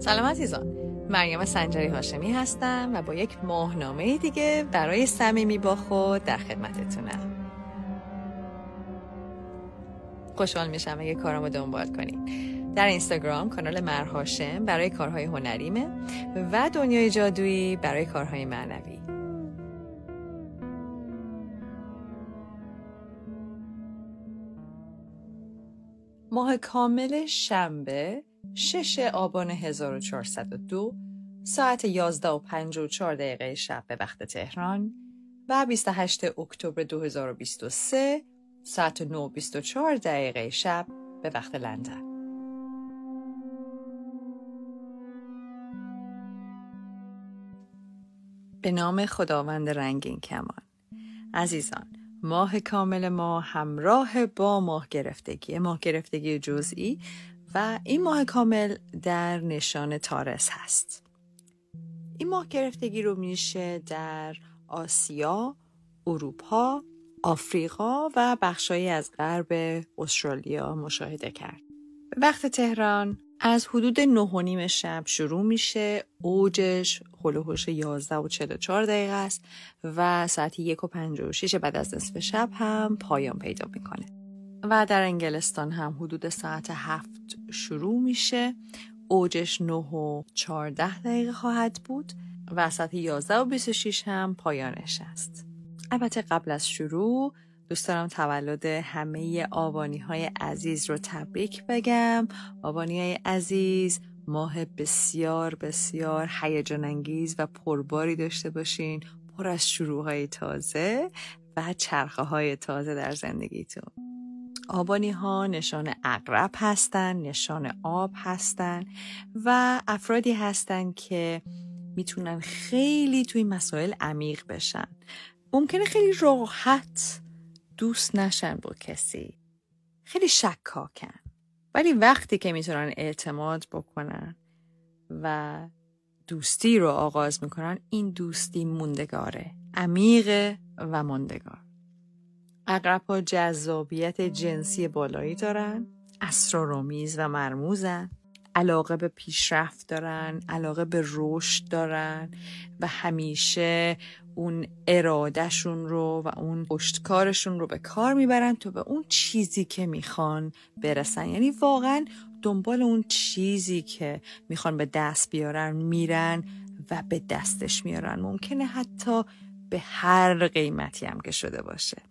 سلام عزیزان. مریم سنجری هاشمی هستم و با یک ماهنامه دیگه برای صمیمی با خود در خدمتتونم. خوشحال میشم اگه کارامو دنبال کنید در اینستاگرام کانال مرهاشم برای کارهای هنریمه و دنیای جادویی برای کارهای معنوی. ماه کامل شنبه 6 آبان 1402 ساعت 11 و 54 دقیقه شب به وقت تهران و 28 اکتبر 2023 ساعت 9 24 دقیقه شب به وقت لندن. به نام خداوند رنگین کمان. عزیزان ماه کامل ما همراه با ماه گرفتگی. ماه گرفتگی جزئی و این ماه کامل در نشان تارس هست. این ماه گرفتگی رو میشه در آسیا، اروپا، آفریقا و بخشهایی از غرب استرالیا مشاهده کرد. به وقت تهران از حدود نه و نیم شب شروع میشه. اوجش هلوهوش 11 و 44 دقیقه است و ساعت یک و 56 بعد از نصف شب هم پایان پیدا می‌کنه. و در انگلستان هم حدود ساعت هفت شروع میشه. اوجش 9 و 14 دقیقه خواهد بود. و ساعت 11 و 26 هم پایانش است البته قبل از شروع دوست دارم تولد همه آبانی های عزیز رو تبریک بگم. آبانی های عزیز ماه بسیار بسیار هیجان انگیز و پرباری داشته باشین. پر از شروع های تازه و چرخه های تازه در زندگیتون. آبانی ها نشان اقرب هستن نشان آب هستن و افرادی هستن که می‌تونن خیلی توی مسائل عمیق بشن. ممکنه خیلی راحت دوست نشن با کسی. خیلی شکاکن. ولی وقتی که می‌تونن اعتماد بکنن و دوستی رو آغاز می‌کنن این دوستی موندگاره عمیق و موندگار اقرب ها جذابیت جنسی بالایی دارن اسرارآمیز و مرموزن علاقه به پیشرفت دارن علاقه به رشد دارن و همیشه اون ارادهشون رو و اون پشتکارشون رو به کار می‌برن تا به اون چیزی که می‌خوان برسن. یعنی واقعا دنبال اون چیزی که می‌خوان به دست بیارن میرن و به دستش میارن. ممکنه حتی به هر قیمتی هم که شده باشه.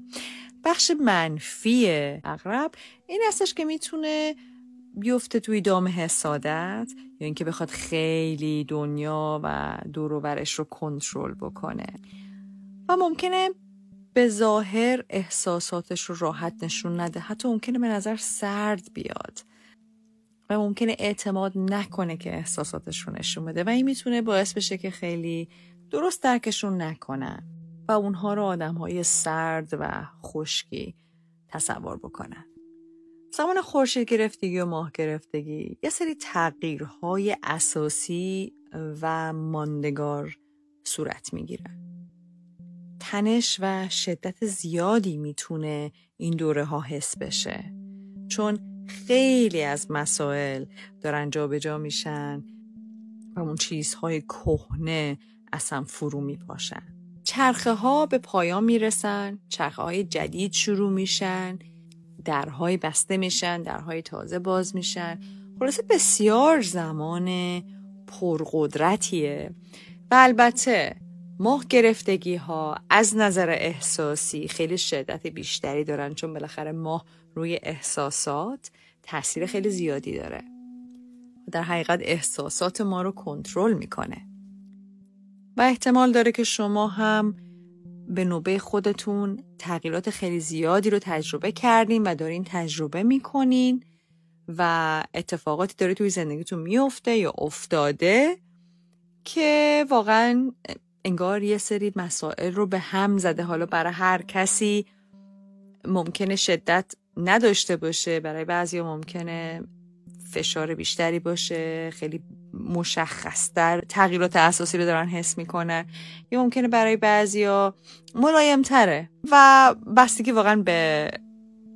بخش منفی اغرب این هستش که می‌تونه بیفته توی دام حسادت یا اینکه بخواد خیلی دنیا و دور رو کنترل بکنه. و ممکنه به ظاهر احساساتش رو راحت نشون نده. حتی ممکنه به نظر سرد بیاد. و ممکنه اعتماد نکنه که احساساتش رو نشون بده. و این می‌تونه باعث بشه که خیلی درست درکشون نکنن. و اونها رو آدم های سرد و خشکی تصور بکنن. زمان خورشید گرفتگی و ماه گرفتگی یه سری تغییرهای اساسی و ماندگار صورت می‌گیره. تنش و شدت زیادی می‌تونه این دوره ها حس بشه. چون خیلی از مسائل دارن جابجا جا میشن و اون چیزهای کهنه اصلا فرو میپاشن. چرخه ها به پایان می‌رسن چرخه های جدید شروع میشن درهای بسته میشن درهای تازه باز میشن. خلاصه بسیار زمان پرقدرتیه. و البته ماه گرفتگی ها از نظر احساسی خیلی شدت بیشتری دارن چون بالاخره ماه روی احساسات تاثیر خیلی زیادی داره. در حقیقت احساسات ما رو کنترل می‌کنه. و احتمال داره که شما هم به نوبه خودتون تغییرات خیلی زیادی رو تجربه کردین و دارین تجربه می‌کنین و اتفاقاتی داره توی زندگیتون میفته یا افتاده که واقعا انگار یه سری مسائل رو به هم زده. حالا برای هر کسی ممکنه شدت نداشته باشه برای بعضی ممکنه فشار بیشتری باشه خیلی مشخصتر تغییرات اساسی رو دارن حس می‌کنن یا ممکنه برای بعضیا ملایم تره و بستگی واقعا به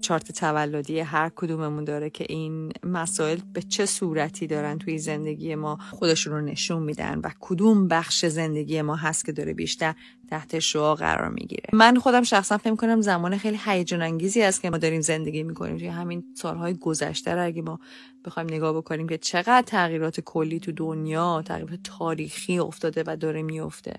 چارت تولدی هر کدوممون داره که این مسائل به چه صورتی دارن توی زندگی ما خودشون رو نشون میدن و کدوم بخش زندگی ما هست که داره بیشتر تحت شعا قرار می‌گیره. من خودم شخصا فکر کنم زمان خیلی هیجان انگیزی است که ما داریم زندگی می‌کنیم. توی همین سالهای گذشته رو اگه ما بخوایم نگاه بکنیم که چقدر تغییرات کلی تو دنیا تغییرات تاریخی افتاده و داره میفته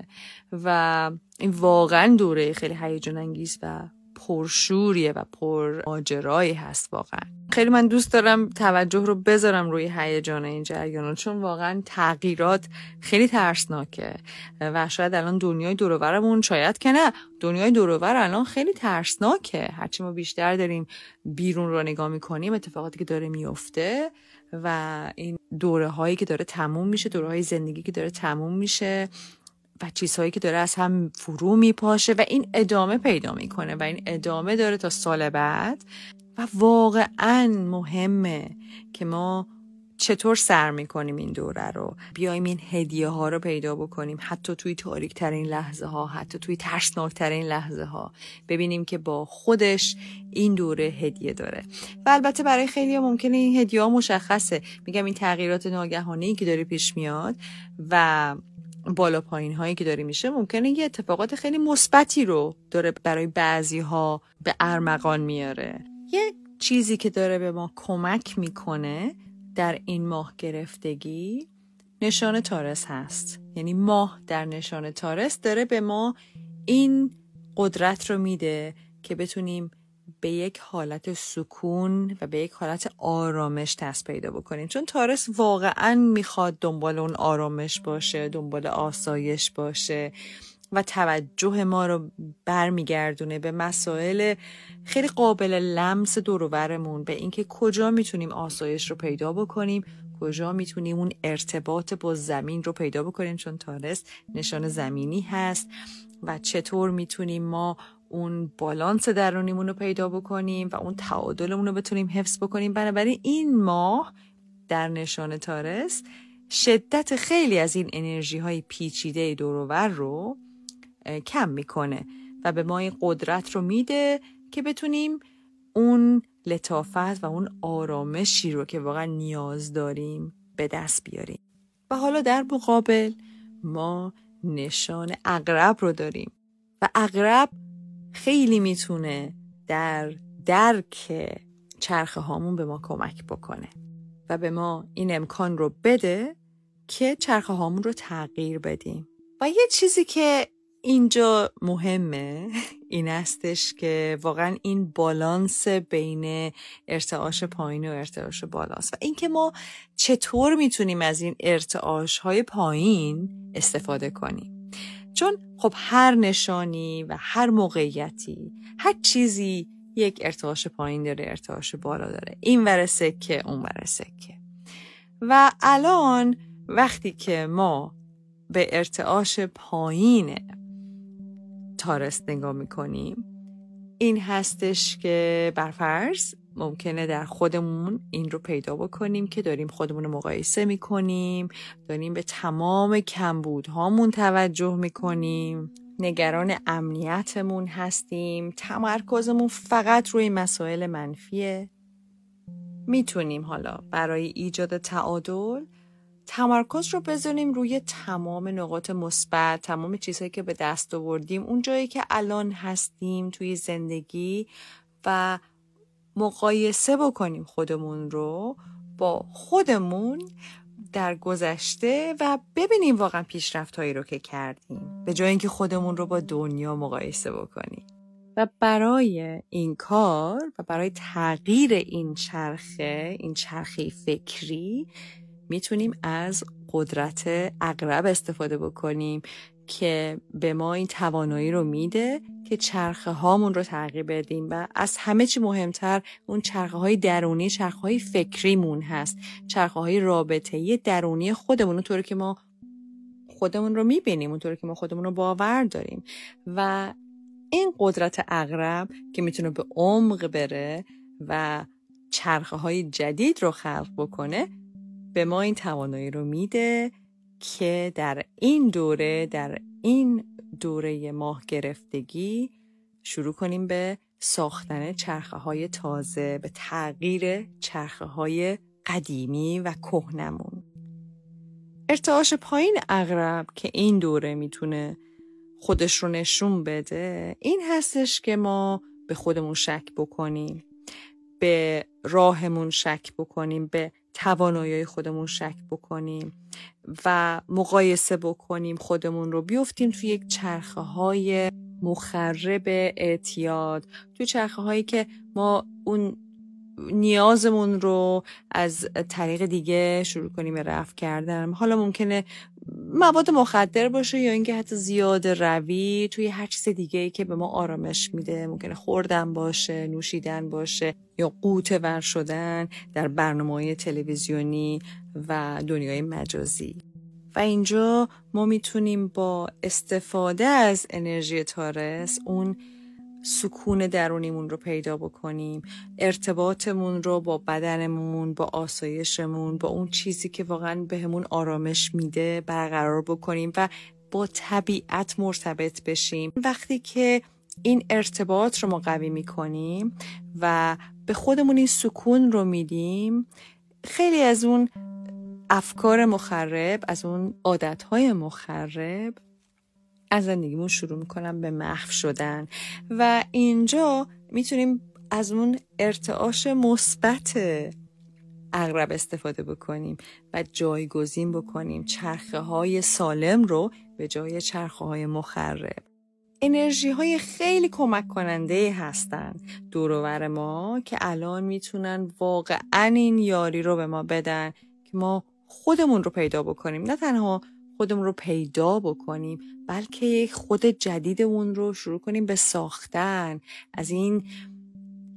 و این واقعا دوره خیلی هیجان انگیز و پرشوریه و پر ماجرایی هست واقعا. خیلی من دوست دارم توجه رو بذارم روی هیجان این جریان چون واقعا تغییرات خیلی ترسناکه. و شاید الان دنیای دورورمون شاید که نه دنیای دورور الان خیلی ترسناکه. هرچی ما بیشتر داریم بیرون رو نگاه می‌کنیم اتفاقاتی که داره میفته و این دوره هایی که داره تموم میشه دوره های زندگی که داره تموم میشه و چیزهایی که داره از هم فرو میپاشه و این ادامه پیدا می‌کنه و این ادامه داره تا سال بعد. و واقعا مهمه که ما چطور سر می‌کنیم این دوره رو. بیایم این هدیه ها رو پیدا بکنیم حتی توی تاریک ترین لحظه ها حتی توی ترسناک ترین لحظه ها ببینیم که با خودش این دوره هدیه داره. و البته برای خیلی ها ممکنه این هدیه ها مشخصه. میگم این تغییرات ناگهانی که داره پیش میاد و بالا پایین هایی که داره میشه ممکنه یه اتفاقات خیلی مثبتی رو داره برای بعضی ها به ارمغان میاره. یه چیزی که داره به ما کمک می‌کنه در این ماه گرفتگی نشان تارس هست. یعنی ماه در نشان تارس داره به ما این قدرت رو میده که بتونیم به یک حالت سکون و به یک حالت آرامش دست پیدا بکنیم چون تارس واقعا می‌خواد دنبال اون آرامش باشه دنبال آسایش باشه و توجه ما رو برمیگردونه به مسائل خیلی قابل لمس دورورمون به اینکه کجا می‌تونیم آسایش رو پیدا بکنیم کجا می‌تونیم اون ارتباط با زمین رو پیدا بکنیم چون تارس نشان زمینی هست. و چطور می‌تونیم ما اون بالانس درونیمون رو پیدا بکنیم و اون تعادلمون رو بتونیم حفظ بکنیم. بنابراین این ماه در نشان تارس شدت خیلی از این انرژی های پیچیده دورور رو کم می‌کنه و به ما این قدرت رو میده که بتونیم اون لطافت و اون آرامشی رو که واقعا نیاز داریم به دست بیاریم. و حالا در مقابل ما نشان اغرب رو داریم. و اغرب خیلی می‌تونه در درک چرخه هامون به ما کمک بکنه و به ما این امکان رو بده که چرخه هامون رو تغییر بدیم. و یه چیزی که اینجا مهمه این استش که واقعا این بالانس بین ارتعاش پایین و ارتعاش بالاست و اینکه ما چطور می‌تونیم از این ارتعاش های پایین استفاده کنیم. چون خب هر نشانی و هر موقعیتی هر چیزی یک ارتعاش پایین داره ارتعاش بالا داره. این ور سکه اون ور سکه. و الان وقتی که ما به ارتعاش پایین تارس نگاه می‌کنیم این هستش که برفرض ممکنه در خودمون این رو پیدا بکنیم که داریم خودمون رو مقایسه می‌کنیم داریم به تمام کمبودهامون توجه می‌کنیم. نگران امنیتمون هستیم. تمرکزمون فقط روی مسائل منفیه. می‌تونیم حالا برای ایجاد تعادل تمرکز رو بذاریم روی تمام نقاط مثبت تمام چیزهایی که به دست آوردیم اون جایی که الان هستیم توی زندگی و مقایسه بکنیم خودمون رو با خودمون در گذشته و ببینیم واقعا پیشرفت هایی رو که کردیم. به جای اینکه خودمون رو با دنیا مقایسه بکنیم. و برای این کار و برای تغییر این چرخه این چرخه فکری می‌تونیم از قدرت اقرب استفاده بکنیم. که به ما این توانایی رو میده که چرخه هامون رو تغییر بدیم و از همه چی مهمتر اون چرخه های درونی چرخه های فکریمون هست. چرخه های رابطه درونی خودمون اونطوری که ما خودمون رو می‌بینیم اونطوری که ما خودمون رو باور داریم. و این قدرت اغرب که می‌تونه به عمق بره و چرخه های جدید رو خلق بکنه به ما این توانایی رو میده که در این دوره در این دوره ماه گرفتگی شروع کنیم به ساختن چرخه های تازه به تغییر چرخه های قدیمی و کهنمون ارتعاش پایین اغرب که این دوره می‌تونه خودش رو نشون بده این هستش که ما به خودمون شک بکنیم به راهمون شک بکنیم به توانایی خودمون شک بکنیم و مقایسه بکنیم خودمون رو. بیفتیم توی یک چرخه های مخرب اعتیاد توی چرخه هایی که ما اون نیازمون رو از طریق دیگه شروع کنیم رفت کردن. حالا ممکنه مواد مخدر باشه یا اینکه حتی زیاد روی توی هر چیز دیگه ای که به ما آرامش میده ممکنه خوردن باشه نوشیدن باشه یا قوت ور شدن در برنامه تلویزیونی و دنیای مجازی. و اینجا ما می‌تونیم با استفاده از انرژی تارس اون سکون درونیمون رو پیدا بکنیم ارتباطمون رو با بدنمون با آسایشمون با اون چیزی که واقعا بهمون آرامش میده برقرار بکنیم و با طبیعت مرتبط بشیم. وقتی که این ارتباط رو ما قوی می‌کنیم و به خودمون این سکون رو میدیم خیلی از اون افکار مخرب از اون عادتهای مخرب از زندگیمون شروع می‌کنم به محو شدن. و اینجا می‌تونیم از اون ارتعاش مثبت اغرب استفاده بکنیم و جایگزین بکنیم چرخه های سالم رو به جای چرخه های مخرب. انرژی های خیلی کمک کننده هستند. دورور ما که الان می‌تونن واقعا این یاری رو به ما بدن که ما خودمون رو پیدا بکنیم. نه تنها خودمون رو پیدا بکنیم بلکه یک خود جدیدمون رو شروع کنیم به ساختن. از این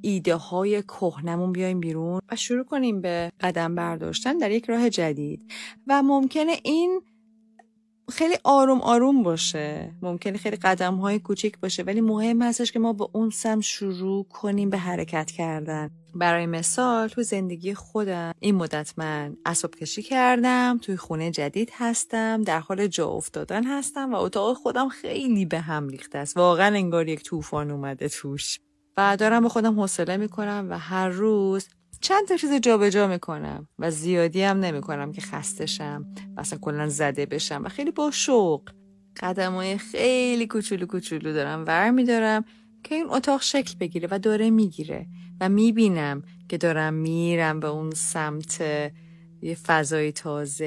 ایده های کهنمون بیایم بیرون و شروع کنیم به قدم برداشتن در یک راه جدید. و ممکنه این خیلی آروم آروم باشه. ممکنه خیلی قدم های کوچیک باشه ولی مهم هستش که ما به اون سم شروع کنیم به حرکت کردن. برای مثال تو زندگی خودم این مدت من اسب کشی کردم توی خونه جدید هستم در حال جا افتادن هستم و اتاق خودم خیلی به هم ریخته است. واقعا انگار یک طوفان اومده توش. و دارم به خودم حوصله می‌کنم و هر روز چند تا چیز جابجا جا می‌کنم و زیادی هم نمی‌کنم که خستشم و اصلا کلا زده بشم و خیلی با شوق. قدم های خیلی کوچولو کوچولو دارم ور میدارم که این اتاق شکل بگیره و داره می‌گیره و می‌بینم که دارم میرم به اون سمت یه فضای تازه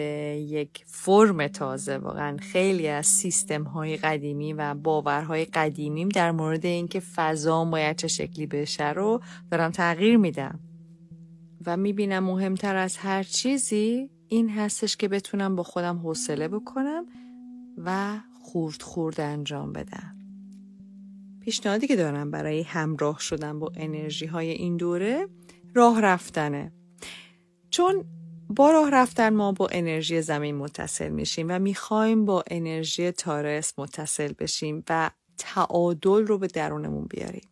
یک فرم تازه. واقعا خیلی از سیستم های قدیمی و باورهای قدیمیم در مورد اینکه فضا باید چه شکلی بشه رو دارم تغییر میدم. و می‌بینم مهمتر از هر چیزی این هستش که بتونم با خودم حوصله بکنم و خورد خورد انجام بدم. پیشنهادی که دارم برای همراه شدن با انرژی های این دوره راه رفتنه. چون با راه رفتن ما با انرژی زمین متصل میشیم و می‌خوایم با انرژی تارس متصل بشیم و تعادل رو به درونمون بیاریم.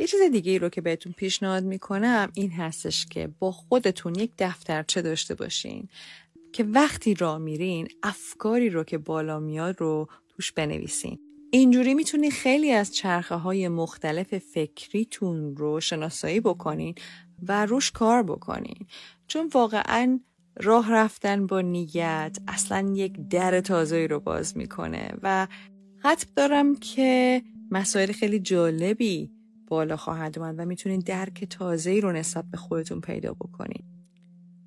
یه چیز دیگه ای رو که بهتون پیشنهاد می‌کنم این هستش که با خودتون یک دفترچه داشته باشین که وقتی راه میرین افکاری رو که بالا میاد رو توش بنویسین. اینجوری می‌تونید خیلی از چرخه های مختلف فکریتون رو شناسایی بکنین و روش کار بکنین. چون واقعا راه رفتن با نیت اصلا یک در تازه رو باز می‌کنه و حتم دارم که مسائل خیلی جالبی بالا خواهد اومد و می‌تونید درک تازه رو نسبت به خودتون پیدا بکنید.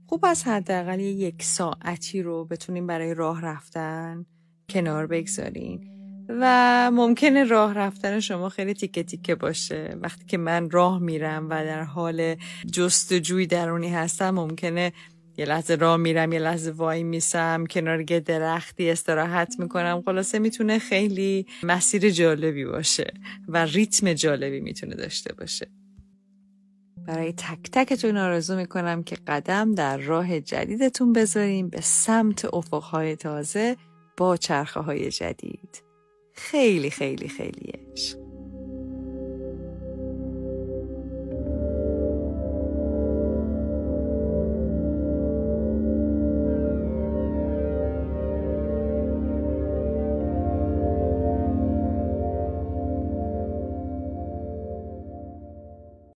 خوب از حداقل یک ساعتی رو بتونیم برای راه رفتن کنار بگذارین و ممکنه راه رفتن شما خیلی تیکه تیکه باشه وقتی که من راه میرم و در حال جستجوی درونی هستم ممکنه یه لحظه راه میرم یه لحظه وای میسم کنار یه درختی استراحت می‌کنم. خلاصه می‌تونه خیلی مسیر جالبی باشه و ریتم جالبی می‌تونه داشته باشه. برای تک تکتون آرزو می‌کنم که قدم در راه جدیدتون بذاریم به سمت افقهای تازه با چرخه های جدید. خیلی خیلی خیلی عشق.